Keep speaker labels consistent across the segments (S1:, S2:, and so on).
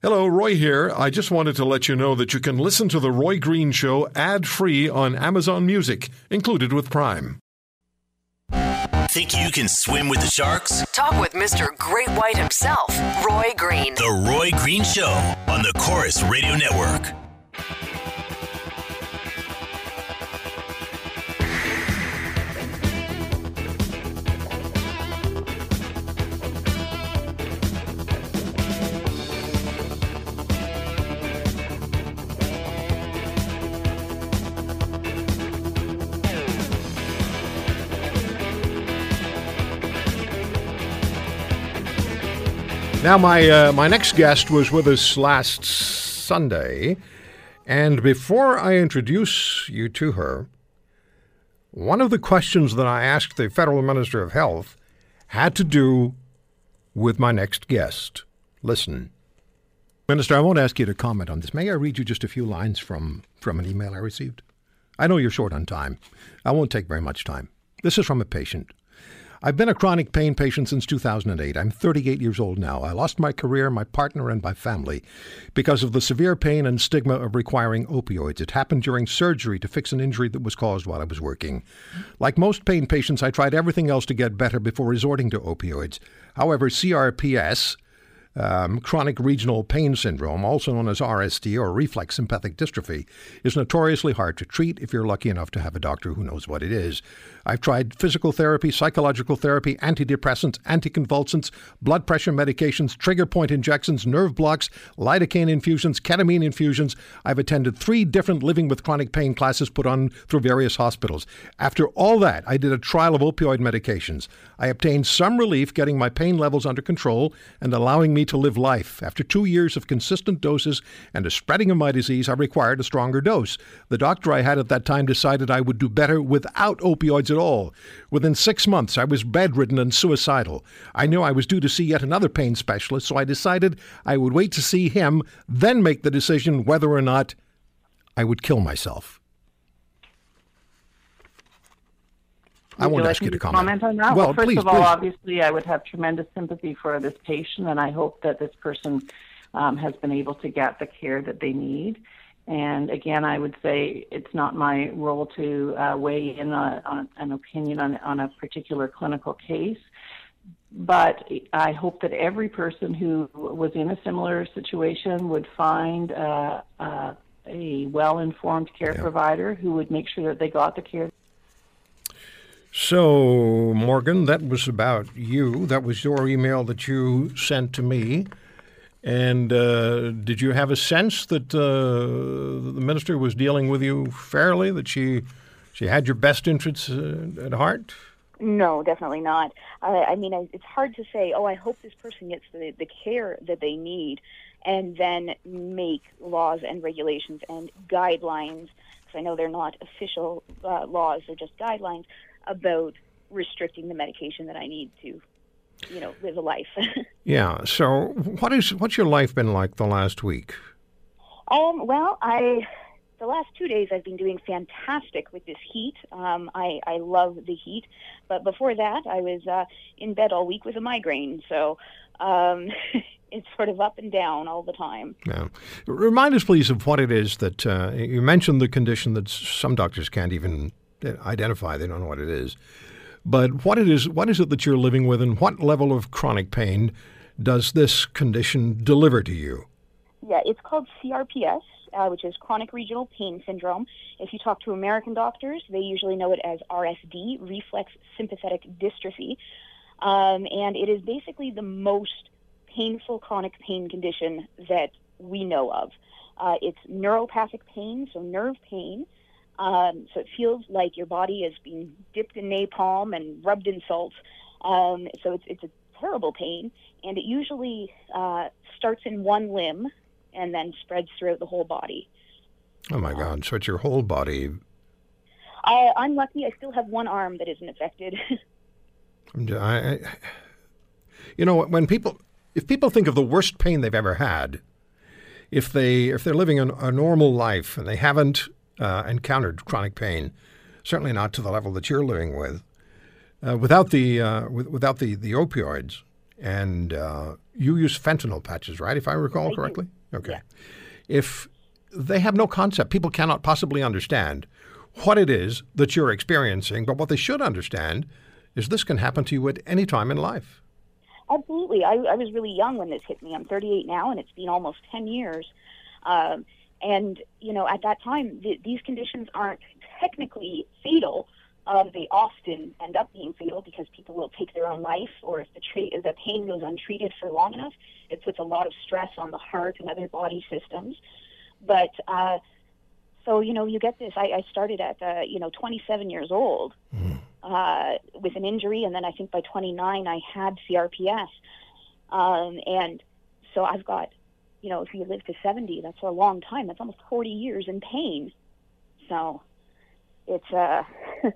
S1: Hello, Roy here. I just wanted to let you know that you can listen to The Roy Green Show ad free on Amazon Music, included with Prime.
S2: Think you can swim with the sharks?
S3: Talk with Mr. Great White himself, Roy Green.
S2: The Roy Green Show on the Corus Radio Network.
S1: Now, my uh, my next guest was with us last Sunday, and before I introduce you to her, one of the questions that I asked the federal minister of health had to do with my next guest. Listen, Minister, I won't ask you to comment on this. May I read you just a few lines from from an email I received? I know you're short on time. I won't take very much time. This is from a patient. I've been a chronic pain patient since 2008. I'm 38 years old now. I lost my career, my partner, and my family because of the severe pain and stigma of requiring opioids. It happened during surgery to fix an injury that was caused while I was working. Like most pain patients, I tried everything else to get better before resorting to opioids. However, CRPS, um, chronic regional pain syndrome, also known as RSD or reflex sympathetic dystrophy, is notoriously hard to treat if you're lucky enough to have a doctor who knows what it is. I've tried physical therapy, psychological therapy, antidepressants, anticonvulsants, blood pressure medications, trigger point injections, nerve blocks, lidocaine infusions, ketamine infusions. I've attended three different living with chronic pain classes put on through various hospitals. After all that, I did a trial of opioid medications. I obtained some relief getting my pain levels under control and allowing me to live life. After two years of consistent doses and a spreading of my disease, I required a stronger dose. The doctor I had at that time decided I would do better without opioids at all. Within six months, I was bedridden and suicidal. I knew I was due to see yet another pain specialist, so I decided I would wait to see him, then make the decision whether or not I would kill myself. I
S4: Would
S1: won't ask you to comment.
S4: on that.
S1: Well,
S4: first
S1: please,
S4: of all,
S1: please.
S4: obviously, I would have tremendous sympathy for this patient, and I hope that this person um, has been able to get the care that they need. And again, I would say it's not my role to uh, weigh in on, on an opinion on, on a particular clinical case. But I hope that every person who was in a similar situation would find uh, uh, a well informed care
S1: Yeah.
S4: provider who would make sure that they got the care
S1: So, Morgan, that was about you. That was your email that you sent to me. And uh, did you have a sense that uh, the minister was dealing with you fairly? That she she had your best interests uh, at heart?
S5: No, definitely not. Uh, I mean, I, it's hard to say, oh, I hope this person gets the, the care that they need, and then make laws and regulations and guidelines, because I know they're not official uh, laws, they're just guidelines about restricting the medication that I need to, you know, live a life.
S1: Yeah. So, what is what's your life been like the last week?
S5: Um, well, I the last two days I've been doing fantastic with this heat. Um, I I love the heat, but before that I was uh, in bed all week with a migraine. So um, it's sort of up and down all the time.
S1: Yeah. Remind us, please, of what it is that uh, you mentioned the condition that some doctors can't even identify. They don't know what it is. But what it is, what is it that you're living with, and what level of chronic pain does this condition deliver to you?
S5: Yeah, it's called CRPS, uh, which is chronic regional pain syndrome. If you talk to American doctors, they usually know it as RSD, reflex sympathetic dystrophy. Um, and it is basically the most painful chronic pain condition that we know of. Uh, it's neuropathic pain, so nerve pain. Um, so it feels like your body is being dipped in napalm and rubbed in salt. Um, so it's, it's a terrible pain, and it usually uh, starts in one limb and then spreads throughout the whole body.
S1: Oh my God! So it's your whole body.
S5: I, I'm lucky; I still have one arm that isn't affected.
S1: I, I, you know, when people, if people think of the worst pain they've ever had, if they if they're living a, a normal life and they haven't uh, encountered chronic pain, certainly not to the level that you're living with, uh, without the uh, with, without the the opioids, and uh, you use fentanyl patches, right? If I recall
S5: I do.
S1: correctly. Okay.
S5: Yeah.
S1: If they have no concept, people cannot possibly understand what it is that you're experiencing. But what they should understand is this can happen to you at any time in life.
S5: Absolutely. I, I was really young when this hit me. I'm 38 now, and it's been almost 10 years. Um, and, you know, at that time, th- these conditions aren't technically fatal. Um, they often end up being fatal because people will take their own life, or if the, tra- the pain goes untreated for long enough, it puts a lot of stress on the heart and other body systems. But uh, so you know, you get this. I, I started at uh, you know 27 years old uh, with an injury, and then I think by 29 I had CRPS, um, and so I've got, you know, if you live to 70, that's a long time. That's almost 40 years in pain. So it's uh,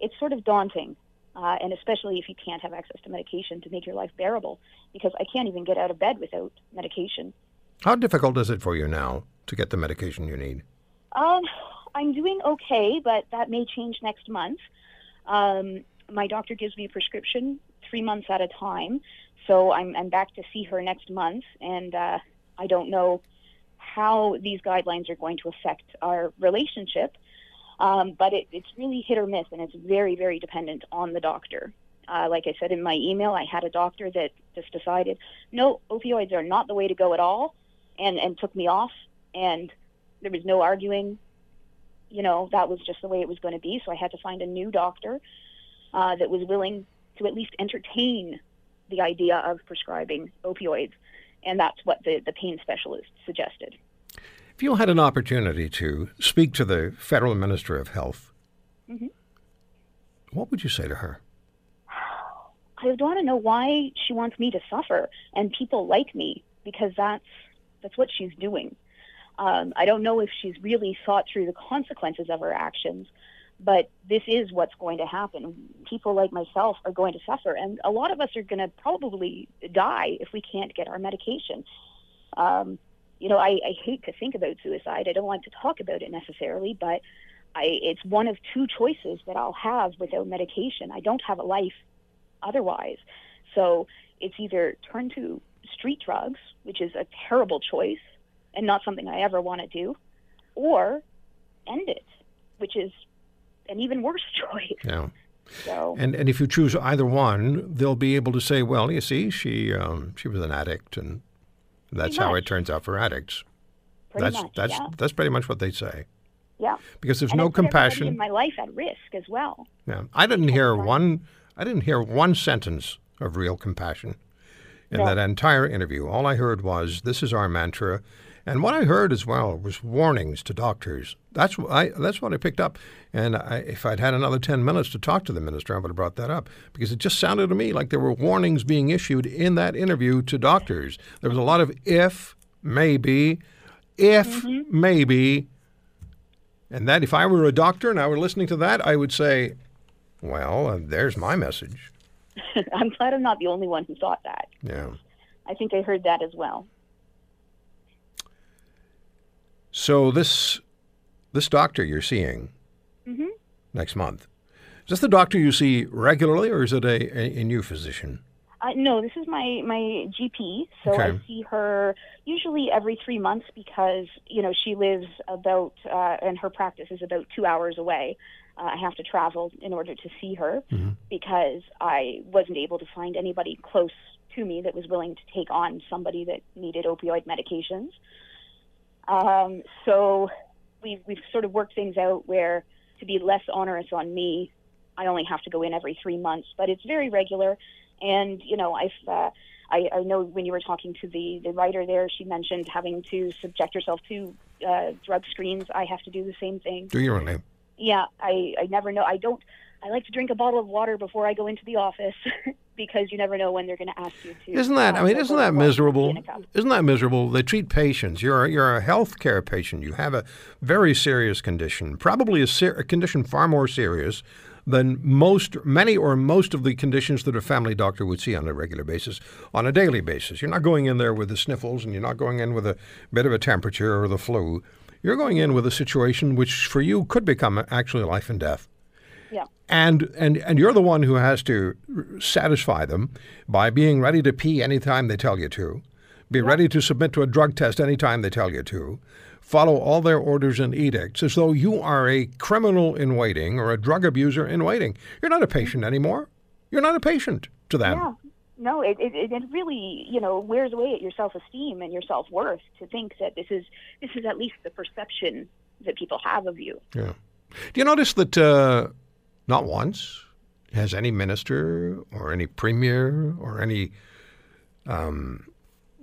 S5: it's sort of daunting. Uh, and especially if you can't have access to medication to make your life bearable, because I can't even get out of bed without medication.
S1: How difficult is it for you now to get the medication you need?
S5: Um, I'm doing okay, but that may change next month. Um, my doctor gives me a prescription three months at a time, so I'm, I'm back to see her next month, and uh, I don't know how these guidelines are going to affect our relationship. Um, but it, it's really hit or miss, and it's very, very dependent on the doctor. Uh, like I said in my email, I had a doctor that just decided, no, opioids are not the way to go at all, and, and took me off, and there was no arguing. You know, that was just the way it was going to be. So I had to find a new doctor uh, that was willing to at least entertain the idea of prescribing opioids. And that's what the, the pain specialist suggested.
S1: If you had an opportunity to speak to the federal minister of health, what would you say to her?
S5: I would want to know why she wants me to suffer and people like me because that's that's what she's doing. Um, I don't know if she's really thought through the consequences of her actions, but this is what's going to happen. People like myself are going to suffer, and a lot of us are going to probably die if we can't get our medication. Um, you know, I, I hate to think about suicide. I don't like to talk about it necessarily, but I, it's one of two choices that I'll have without medication. I don't have a life otherwise. So it's either turn to street drugs, which is a terrible choice and not something I ever want to do, or end it, which is an even worse choice.
S1: Yeah.
S5: So
S1: And and if you choose either one, they'll be able to say, well, you see, she um, she was an addict, and that's how it turns out for addicts.
S5: pretty
S1: that's
S5: much,
S1: that's
S5: yeah,
S1: that's pretty much what they say.
S5: yeah.
S1: Because there's
S5: And
S1: no compassion.
S5: my life at risk as well.
S1: Yeah. I didn't hear one I didn't hear one sentence of real compassion in
S5: No.
S1: that entire interview. All I heard was this is our mantra. And what I heard as well was warnings to doctors. That's what I that's what I picked up. And I, if I'd had another 10 minutes to talk to the minister, I would have brought that up because it just sounded to me like there were warnings being issued in that interview to doctors. There was a lot of if, maybe, if, maybe. And that if I were a doctor and I were listening to that, I would say, well, uh, there's my message.
S5: I'm glad I'm not the only one who thought that.
S1: Yeah.
S5: I think I heard that as well.
S1: So this this doctor you're seeing
S5: Mm-hmm.
S1: next month, is this the doctor you see regularly, or is it a, a, a new physician?
S5: Uh, no, this is my my GP. So
S1: Okay.
S5: I see her usually every three months because you know she lives about uh, and her practice is about two hours away. Uh, I have to travel in order to see her because I wasn't able to find anybody close to me that was willing to take on somebody that needed opioid medications. Um, so we've we've sort of worked things out where to be less onerous on me, I only have to go in every three months, but it's very regular. And you know, I've uh, I, I know when you were talking to the the writer there, she mentioned having to subject herself to uh, drug screens. I have to do the same thing.
S1: Do you really?
S5: Yeah, I I never know. I don't. I like to drink a bottle of water before I go into the office because you never know when they're going to ask you to.
S1: Isn't that? I mean, isn't that miserable?
S5: in a cup.
S1: Isn't that miserable? They treat patients. You're a, you're a healthcare patient. You have a very serious condition, probably a, ser- a condition far more serious than most, many or most of the conditions that a family doctor would see on a regular basis, on a daily basis. You're not going in there with the sniffles, and you're not going in with a bit of a temperature or the flu. You're going in with a situation which, for you, could become actually life and death.
S5: Yeah.
S1: And, and, and you're the one who has to satisfy them by being ready to pee anytime they tell you to, be ready to submit to a drug test anytime they tell you to, follow all their orders and edicts as though you are a criminal in waiting or a drug abuser in waiting. You're not a patient anymore. You're not a patient to them.
S5: Yeah. No, it, it, it really, you know, wears away at your self-esteem and your self-worth to think that this is this is at least the perception that people have of you.
S1: Yeah. Do you notice that uh, not once has any minister or any premier or any um,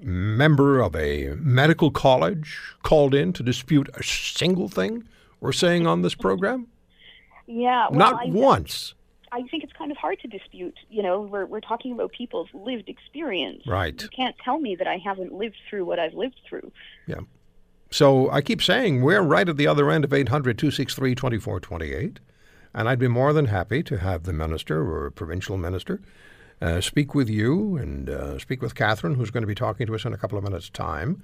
S1: member of a medical college called in to dispute a single thing we're saying on this program?
S5: Yeah, well,
S1: not
S5: I,
S1: once.
S5: I think it's kind of hard to dispute. You know, we're we're talking about people's lived experience.
S1: Right.
S5: You can't tell me that I haven't lived through what I've lived through.
S1: Yeah. So I keep saying we're right at the other end of 800 263 2428. And I'd be more than happy to have the minister or provincial minister uh, speak with you and uh, speak with Catherine, who's going to be talking to us in a couple of minutes' time,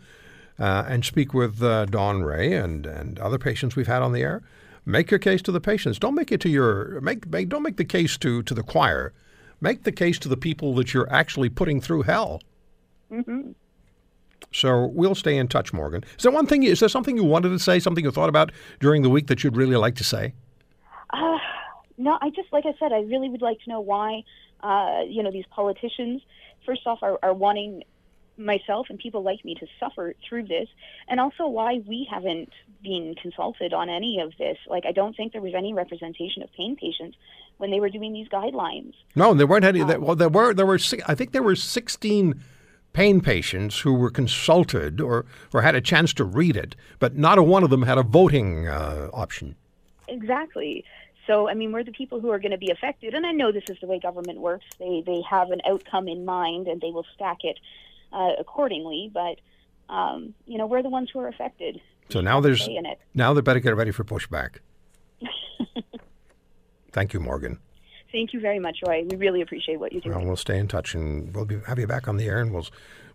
S1: uh, and speak with uh, Don Ray and, and other patients we've had on the air. Make your case to the patients. Don't make it to your make, make don't make the case to to the choir. Make the case to the people that you're actually putting through hell.
S5: hmm
S1: So we'll stay in touch, Morgan. Is there one thing? Is there something you wanted to say? Something you thought about during the week that you'd really like to say?
S5: Uh, no, I just like I said, I really would like to know why, uh, you know, these politicians, first off, are, are wanting myself and people like me to suffer through this, and also why we haven't been consulted on any of this. Like, I don't think there was any representation of pain patients when they were doing these guidelines.
S1: No, there weren't any. Well, there were. There were. I think there were sixteen pain patients who were consulted or or had a chance to read it, but not a one of them had a voting uh, option.
S5: Exactly. So, I mean, we're the people who are going to be affected, and I know this is the way government works. They they have an outcome in mind, and they will stack it uh, accordingly. But um, you know, we're the ones who are affected.
S1: So now there's
S5: Say in it.
S1: now they better get ready for pushback. Thank you, Morgan.
S5: Thank you very much, Roy. We really appreciate what you do.
S1: Well, we'll stay in touch and we'll be, have you back on the air. And we'll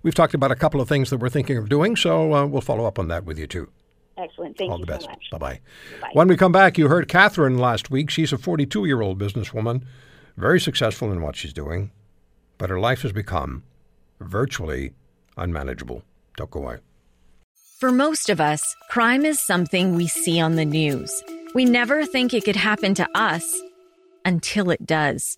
S1: we've talked about a couple of things that we're thinking of doing, so uh, we'll follow up on that with you too.
S5: Excellent. Thank you.
S1: All
S5: you
S1: the best.
S5: so much.
S1: Bye bye.
S5: Bye.
S1: When we come back, you heard Catherine last week. She's a 42 year old businesswoman, very successful in what she's doing, but her life has become virtually unmanageable. Don't go away.
S6: For most of us, crime is something we see on the news. We never think it could happen to us until it does.